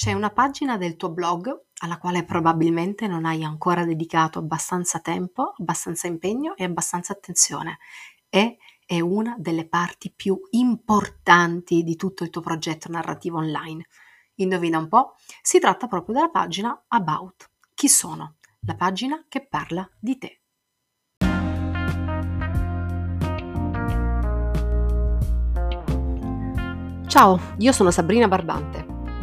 C'è una pagina del tuo blog alla quale probabilmente non hai ancora dedicato abbastanza tempo, abbastanza impegno e abbastanza attenzione e è una delle parti più importanti di tutto il tuo progetto narrativo online. Indovina un po', si tratta proprio della pagina About. Chi sono? La pagina che parla di te. Ciao, io sono Sabrina Barbante,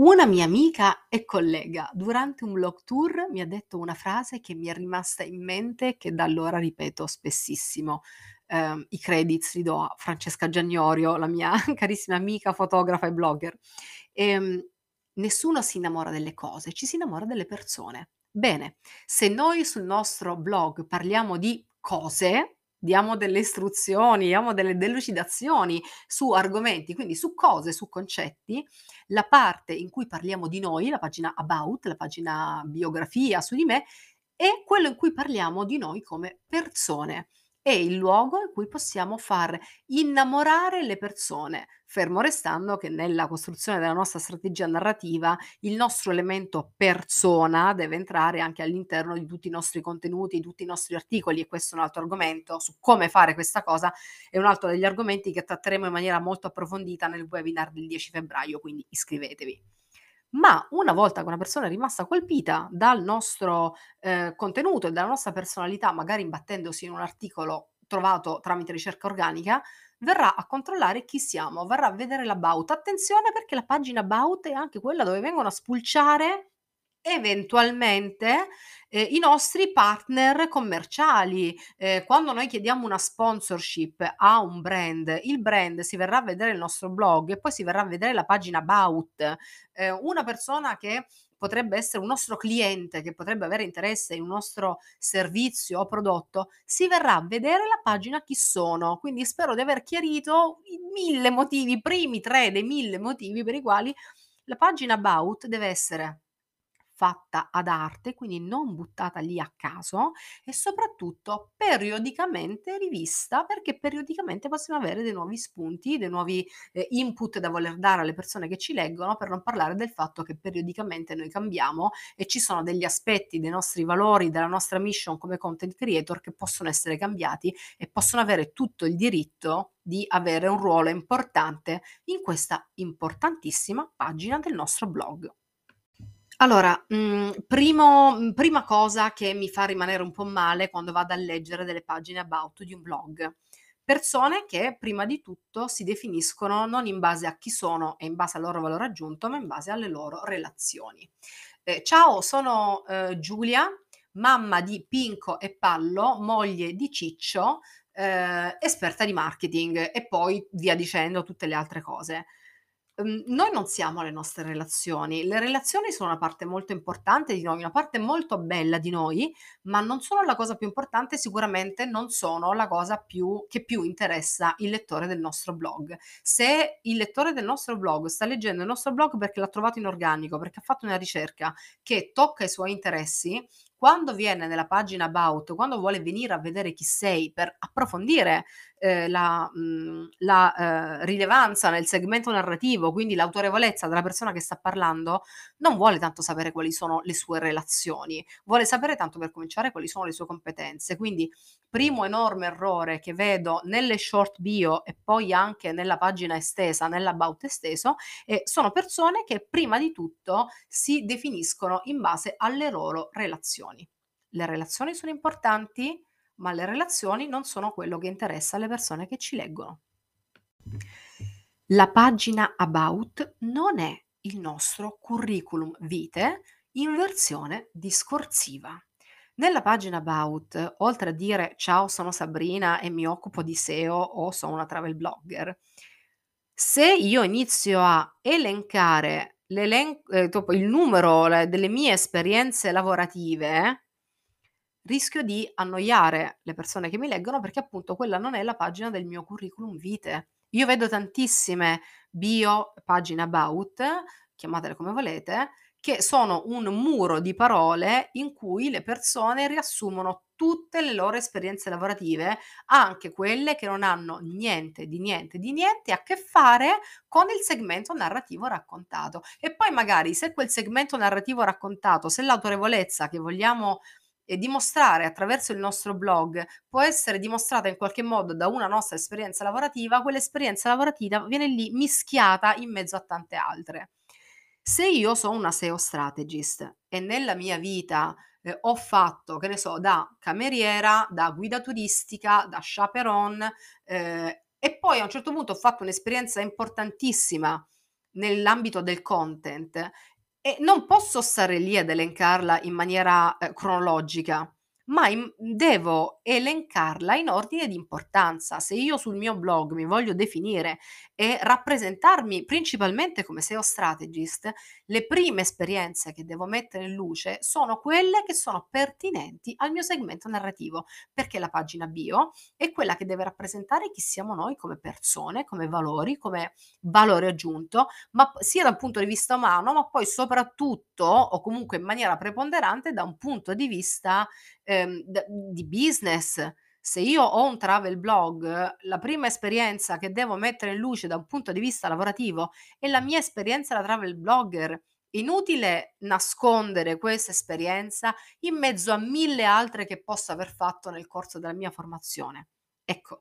Una mia amica e collega durante un blog tour mi ha detto una frase che mi è rimasta in mente che da allora ripeto spessissimo. Ehm, I credits li do a Francesca Giagnorio, la mia carissima amica, fotografa e blogger. Ehm, nessuno si innamora delle cose, ci si innamora delle persone. Bene, se noi sul nostro blog parliamo di cose, diamo delle istruzioni, diamo delle delucidazioni su argomenti, quindi su cose, su concetti, la parte in cui parliamo di noi, la pagina about, la pagina biografia su di me, è quello in cui parliamo di noi come persone. È il luogo in cui possiamo far innamorare le persone, fermo restando che nella costruzione della nostra strategia narrativa il nostro elemento persona deve entrare anche all'interno di tutti i nostri contenuti, di tutti i nostri articoli e questo è un altro argomento su come fare questa cosa, è un altro degli argomenti che tratteremo in maniera molto approfondita nel webinar del 10 febbraio, quindi iscrivetevi. Ma una volta che una persona è rimasta colpita dal nostro eh, contenuto e dalla nostra personalità, magari imbattendosi in un articolo trovato tramite ricerca organica, verrà a controllare chi siamo, verrà a vedere l'about. Attenzione perché la pagina about è anche quella dove vengono a spulciare eventualmente eh, i nostri partner commerciali. Eh, quando noi chiediamo una sponsorship a un brand, il brand si verrà a vedere il nostro blog e poi si verrà a vedere la pagina about. Eh, una persona che potrebbe essere un nostro cliente che potrebbe avere interesse in un nostro servizio o prodotto, si verrà a vedere la pagina chi sono. Quindi spero di aver chiarito i mille motivi, i primi tre dei mille motivi per i quali la pagina about deve essere fatta ad arte, quindi non buttata lì a caso e soprattutto periodicamente rivista perché periodicamente possiamo avere dei nuovi spunti, dei nuovi eh, input da voler dare alle persone che ci leggono, per non parlare del fatto che periodicamente noi cambiamo e ci sono degli aspetti dei nostri valori, della nostra mission come content creator che possono essere cambiati e possono avere tutto il diritto di avere un ruolo importante in questa importantissima pagina del nostro blog. Allora, mhmm, primo mhmm, prima cosa che mi fa rimanere un po' male quando vado a leggere delle pagine about di un blog. Persone che prima di tutto si definiscono non in base a chi sono e in base al loro valore aggiunto, ma in base alle loro relazioni. Ehm, ciao, sono, uhm, Giulia, mamma di Pinco e Pallo, moglie di Ciccio, ehm, esperta di marketing e poi via dicendo tutte le altre cose. Mhmm, noi non siamo le nostre relazioni. Le relazioni sono una parte molto importante di noi, una parte molto bella di noi, ma non sono la cosa più importante, sicuramente non sono la cosa più che più interessa il lettore del nostro blog. Se il lettore del nostro blog sta leggendo il nostro blog perché l'ha trovato in organico, perché ha fatto una ricerca che tocca i suoi interessi, quando viene nella pagina about, quando vuole venire a vedere chi sei per approfondire eh, la, mh, mhmm, la eh, rilevanza nel segmento narrativo, quindi l'autorevolezza della persona che sta parlando, non vuole tanto sapere quali sono le sue relazioni, vuole sapere tanto per cominciare quali sono le sue competenze. Quindi, primo enorme errore che vedo nelle short bio e poi anche nella pagina estesa, nell'about esteso, eh, sono persone che prima di tutto si definiscono in base alle loro relazioni. Le relazioni sono importanti, ma le relazioni non sono quello che interessa alle persone che ci leggono. La pagina About non è il nostro curriculum vitae in versione discorsiva. Nella pagina About, oltre a dire ciao sono Sabrina e mi occupo di SEO o sono una travel blogger, Se io inizio a elencare dopo il numero le delle mie esperienze lavorative rischio di annoiare le persone che mi leggono perché appunto quella non è la pagina del mio curriculum vitae. Io vedo tantissime bio, pagine about, chiamatele come volete, che sono un muro di parole in cui le persone riassumono tutte le loro esperienze lavorative, anche quelle che non hanno niente di niente di niente a che fare con il segmento narrativo raccontato. E poi magari se quel segmento narrativo raccontato, se l'autorevolezza che vogliamo dimostrare attraverso il nostro blog può essere dimostrata in qualche modo da una nostra esperienza lavorativa, quell'esperienza lavorativa viene lì mischiata in mezzo a tante altre. Se io sono una SEO strategist e nella mia vita eh, ho fatto, che ne so, da cameriera, da guida turistica, da chaperon eh, e poi a un certo punto ho fatto un'esperienza importantissima nell'ambito del content e non posso stare lì ad elencarla in maniera, ehm, cronologica ma im devo elencarla in ordine di importanza. Se io sul mio blog mi voglio definire e rappresentarmi principalmente come SEO strategist, le prime esperienze che devo mettere in luce sono quelle che sono pertinenti al mio segmento narrativo, perché la pagina bio è quella che deve rappresentare chi siamo noi come persone, come valori, come valore aggiunto, ma sia da un punto di vista umano, ma poi soprattutto o comunque in maniera preponderante da un punto di vista ehm, di business. Se io ho un travel blog, la prima esperienza che devo mettere in luce da un punto di vista lavorativo è la mia esperienza da travel blogger. Inutile nascondere questa esperienza in mezzo a mille altre che posso aver fatto nel corso della mia formazione. Ecco,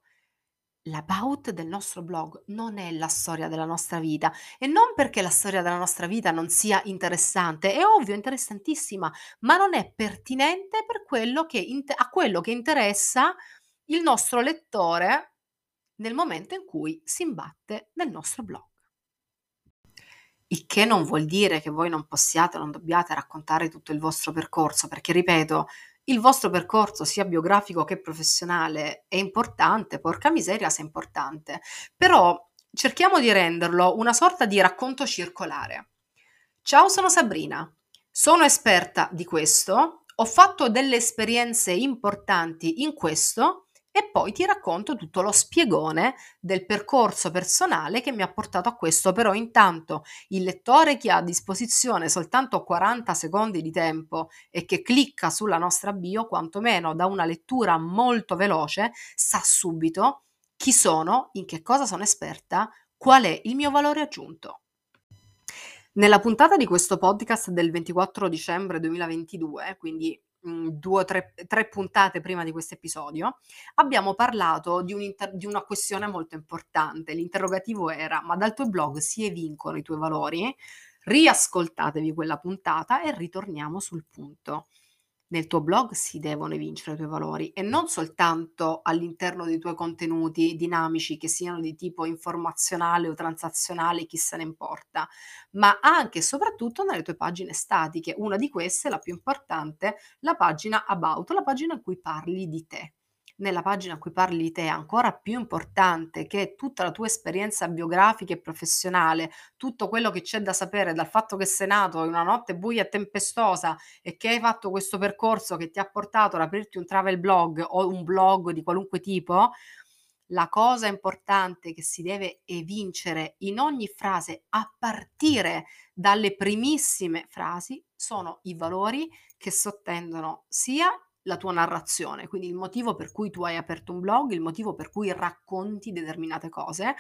L'about del nostro blog non è la storia della nostra vita e non perché la storia della nostra vita non sia interessante, è ovvio, interessantissima, ma non è pertinente per quello che a quello che interessa il nostro lettore nel momento in cui si imbatte nel nostro blog. Il che non vuol dire che voi non possiate, non dobbiate raccontare tutto il vostro percorso, perché ripeto, il vostro percorso sia biografico che professionale è importante, porca miseria se è importante, però cerchiamo di renderlo una sorta di racconto circolare. Ciao, sono Sabrina, sono esperta di questo, ho fatto delle esperienze importanti in questo e poi ti racconto tutto lo spiegone del percorso personale che mi ha portato a questo, però intanto il lettore che ha a disposizione soltanto 40 secondi di tempo e che clicca sulla nostra bio, quantomeno da una lettura molto veloce, sa subito chi sono, in che cosa sono esperta, qual è il mio valore aggiunto. Nella puntata di questo podcast del 24 dicembre 2022, quindi mhmm, 2 o 3 3 puntate prima di questo episodio, abbiamo parlato di un'inter di una questione molto importante. L'interrogativo era: "Ma dal tuo blog si evincono i tuoi valori?" Riascoltatevi quella puntata e ritorniamo sul punto. Nel tuo blog si devono evincere i tuoi valori e non soltanto all'interno dei tuoi contenuti dinamici che siano di tipo informazionale o transazionale, chi se ne importa, ma anche e soprattutto nelle tue pagine statiche. Una di queste, la più importante, la pagina about, la pagina in cui parli di te nella pagina in cui parli di te è ancora più importante che tutta la tua esperienza biografica e professionale, tutto quello che c'è da sapere dal fatto che sei nato in una notte buia e tempestosa e che hai fatto questo percorso che ti ha portato ad aprirti un travel blog o un blog di qualunque tipo, la cosa importante che si deve evincere in ogni frase, a partire dalle primissime frasi, sono i valori che sottendono sia la tua narrazione, quindi il motivo per cui tu hai aperto un blog, il motivo per cui racconti determinate cose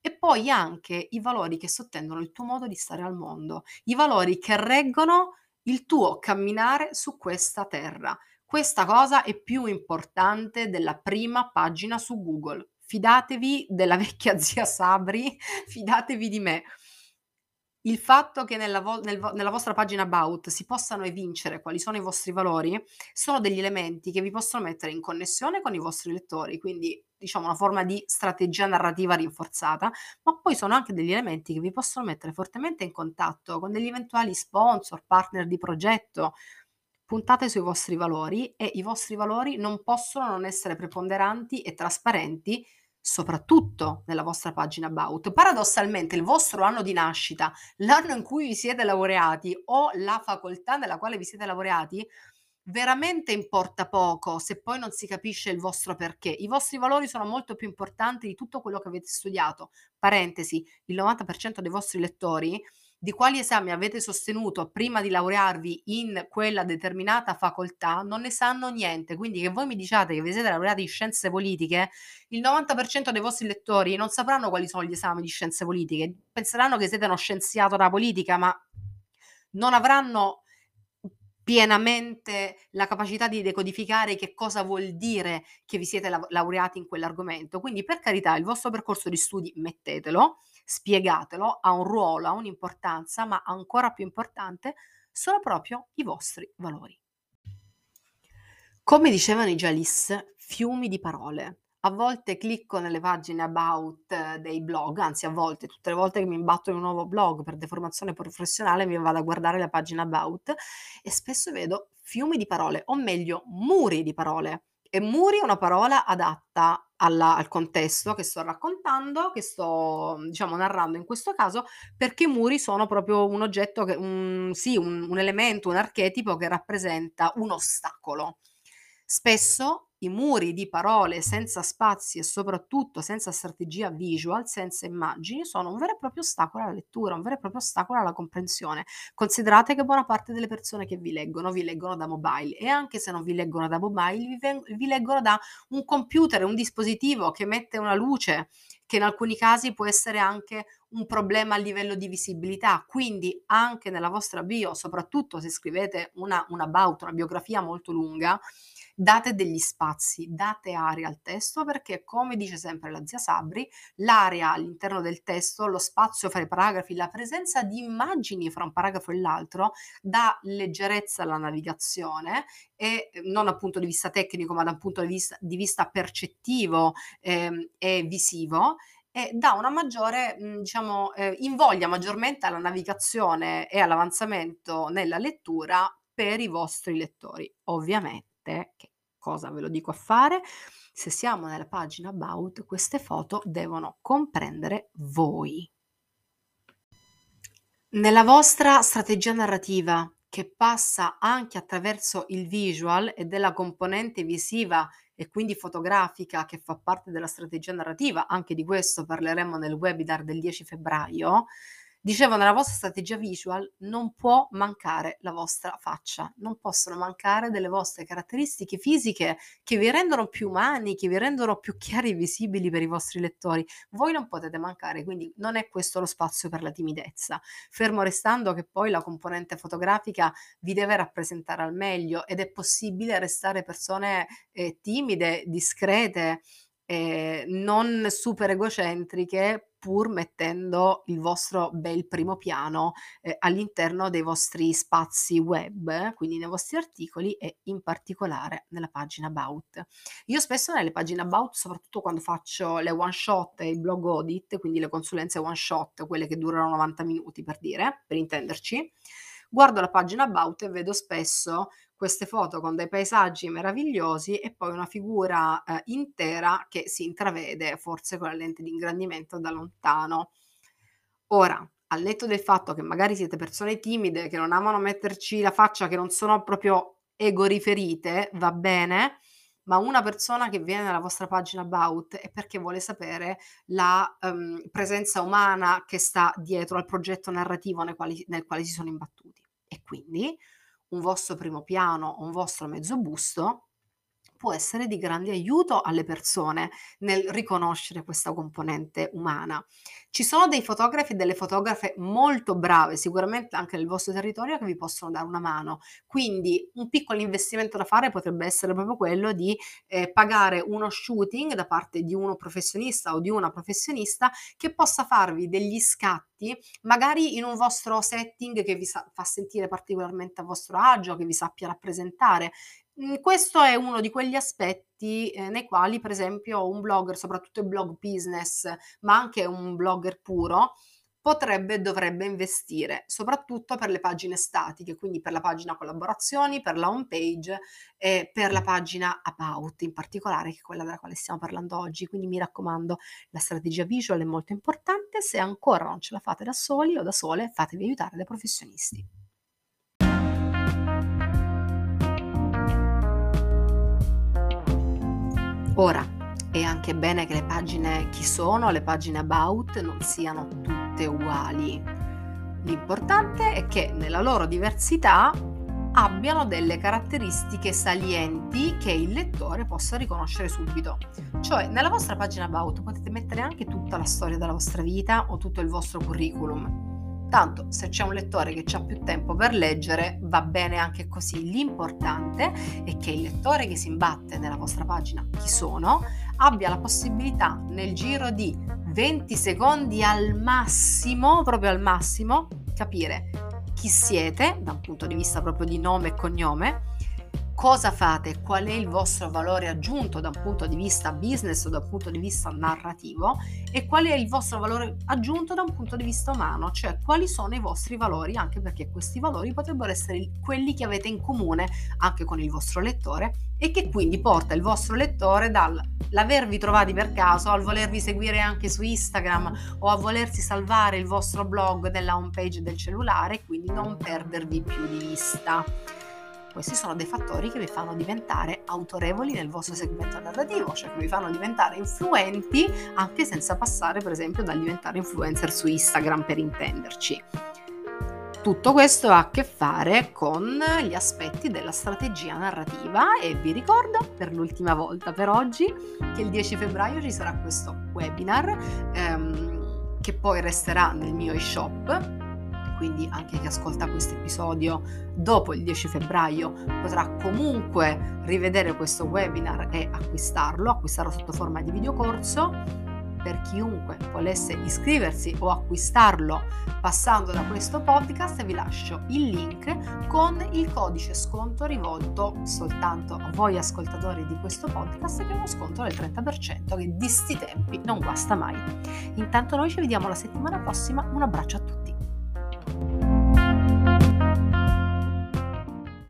e poi anche i valori che sottendono il tuo modo di stare al mondo, i valori che reggono il tuo camminare su questa terra. Questa cosa è più importante della prima pagina su Google. Fidatevi della vecchia zia Sabri, fidatevi di me. Il fatto che nella vo nel vo nella vostra pagina about si possano evincere quali sono i vostri valori, sono degli elementi che vi possono mettere in connessione con i vostri lettori, quindi diciamo una forma di strategia narrativa rinforzata, ma poi sono anche degli elementi che vi possono mettere fortemente in contatto con degli eventuali sponsor, partner di progetto. Puntate sui vostri valori e i vostri valori non possono non essere preponderanti e trasparenti soprattutto nella vostra pagina about. Paradossalmente il vostro anno di nascita, l'anno in cui vi siete laureati o la facoltà nella quale vi siete laureati, veramente importa poco se poi non si capisce il vostro perché. I vostri valori sono molto più importanti di tutto quello che avete studiato. Parentesi, il 90% dei vostri lettori di quali esami avete sostenuto prima di laurearvi in quella determinata facoltà non ne sanno niente. Quindi che voi mi diciate che vi siete laureati in scienze politiche, il 90% dei vostri lettori non sapranno quali sono gli esami di scienze politiche, penseranno che siete uno scienziato della politica, ma non avranno pienamente la capacità di decodificare che cosa vuol dire che vi siete laureati in quell'argomento. Quindi per carità, il vostro percorso di studi mettetelo, spiegatelo, ha un ruolo, ha un'importanza, ma ancora più importante sono proprio i vostri valori. Come dicevano i Jalis, fiumi di parole. A volte clicco nelle pagine about dei blog, anzi a volte, tutte le volte che mi imbatto in un nuovo blog per deformazione professionale mi vado a guardare la pagina about e spesso vedo fiumi di parole, o meglio muri di parole. E muri è una parola adatta alla, al contesto che sto raccontando, che sto diciamo narrando in questo caso, perché i muri sono proprio un oggetto, che, un, sì, un, un elemento, un archetipo che rappresenta un ostacolo. Spesso i muri di parole senza spazi e soprattutto senza strategia visual, senza immagini, sono un vero e proprio ostacolo alla lettura, un vero e proprio ostacolo alla comprensione. Considerate che buona parte delle persone che vi leggono vi leggono da mobile e anche se non vi leggono da mobile, vi, ven- vi leggono da un computer, un dispositivo che mette una luce che in alcuni casi può essere anche un problema a livello di visibilità. Quindi anche nella vostra bio, soprattutto se scrivete una, una about, una biografia molto lunga, date degli spazi, date aria al testo perché, come dice sempre la zia Sabri, l'area all'interno del testo, lo spazio fra i paragrafi, la presenza di immagini fra un paragrafo e l'altro dà leggerezza alla navigazione e non dal punto di vista tecnico, ma dal punto di vista, di vista percettivo eh, e visivo e dà una maggiore, diciamo, eh, invoglia maggiormente alla navigazione e all'avanzamento nella lettura per i vostri lettori. Ovviamente che cosa ve lo dico a fare? Se siamo nella pagina About, queste foto devono comprendere voi. Nella vostra strategia narrativa, che passa anche attraverso il visual e della componente visiva e quindi fotografica che fa parte della strategia narrativa, anche di questo parleremo nel webinar del 10 febbraio, Dicevo, nella vostra strategia visual non può mancare la vostra faccia, non possono mancare delle vostre caratteristiche fisiche che vi rendono più umani, che vi rendono più chiari e visibili per i vostri lettori. Voi non potete mancare, quindi non è questo lo spazio per la timidezza. Fermo restando che poi la componente fotografica vi deve rappresentare al meglio ed è possibile restare persone eh, timide, discrete, eh, non super egocentriche, pur mettendo il vostro bel primo piano eh, all'interno dei vostri spazi web, quindi nei vostri articoli e in particolare nella pagina About. Io spesso nelle pagine About, soprattutto quando faccio le one shot e il blog audit, quindi le consulenze one shot, quelle che durano 90 minuti per dire, per intenderci, guardo la pagina About e vedo spesso queste foto con dei paesaggi meravigliosi e poi una figura eh, intera che si intravede forse con la lente di ingrandimento da lontano. Ora, al netto del fatto che magari siete persone timide, che non amano metterci la faccia, che non sono proprio ego riferite, va bene, ma una persona che viene nella vostra pagina about è perché vuole sapere la um, presenza umana che sta dietro al progetto narrativo nel quale, nel quale si sono imbattuti. E quindi un vostro primo piano o un vostro mezzo busto può essere di grande aiuto alle persone nel riconoscere questa componente umana. Ci sono dei fotografi e delle fotografe molto brave, sicuramente anche nel vostro territorio, che vi possono dare una mano. Quindi un piccolo investimento da fare potrebbe essere proprio quello di eh, pagare uno shooting da parte di uno professionista o di una professionista che possa farvi degli scatti, magari in un vostro setting che vi sa- fa sentire particolarmente a vostro agio, che vi sappia rappresentare questo è uno di quegli aspetti, ehm, nei quali per esempio un blogger, soprattutto il blog business, ma anche un blogger puro, potrebbe e dovrebbe investire, soprattutto per le pagine statiche, quindi per la pagina collaborazioni, per la home page e per la pagina about in particolare, che è quella della quale stiamo parlando oggi. Quindi mi raccomando, la strategia visual è molto importante, se ancora non ce la fate da soli o da sole, fatevi aiutare dai professionisti. Ora, è anche bene che le pagine chi sono, le pagine about non siano tutte uguali. L'importante è che nella loro diversità abbiano delle caratteristiche salienti che il lettore possa riconoscere subito. Cioè, nella vostra pagina about potete mettere anche tutta la storia della vostra vita o tutto il vostro curriculum Tanto se c'è un lettore che ha più tempo per leggere, va bene anche così. L'importante è che il lettore che si imbatte nella vostra pagina chi sono abbia la possibilità nel giro di 20 secondi al massimo, proprio al massimo, capire chi siete da un punto di vista proprio di nome e cognome cosa fate, qual è il vostro valore aggiunto da un punto di vista business o da un punto di vista narrativo e qual è il vostro valore aggiunto da un punto di vista umano, cioè quali sono i vostri valori, anche perché questi valori potrebbero essere quelli che avete in comune anche con il vostro lettore e che quindi porta il vostro lettore dall'avervi trovati per caso al volervi seguire anche su Instagram o a volersi salvare il vostro blog nella home page del cellulare e quindi non perdervi più di vista. Questi sono dei fattori che vi fanno diventare autorevoli nel vostro segmento narrativo, cioè che vi fanno diventare influenti anche senza passare per esempio dal diventare influencer su Instagram per intenderci. Tutto questo ha a che fare con gli aspetti della strategia narrativa e vi ricordo per l'ultima volta per oggi che il 10 febbraio ci sarà questo webinar ehm, che poi resterà nel mio e-shop quindi anche chi ascolta questo episodio dopo il 10 febbraio potrà comunque rivedere questo webinar e acquistarlo, acquistarlo sotto forma di videocorso per chiunque volesse iscriversi o acquistarlo passando da questo podcast vi lascio il link con il codice sconto rivolto soltanto a voi ascoltatori di questo podcast che è uno sconto del 30% che di sti tempi non guasta mai. Intanto noi ci vediamo la settimana prossima, un abbraccio a tutti.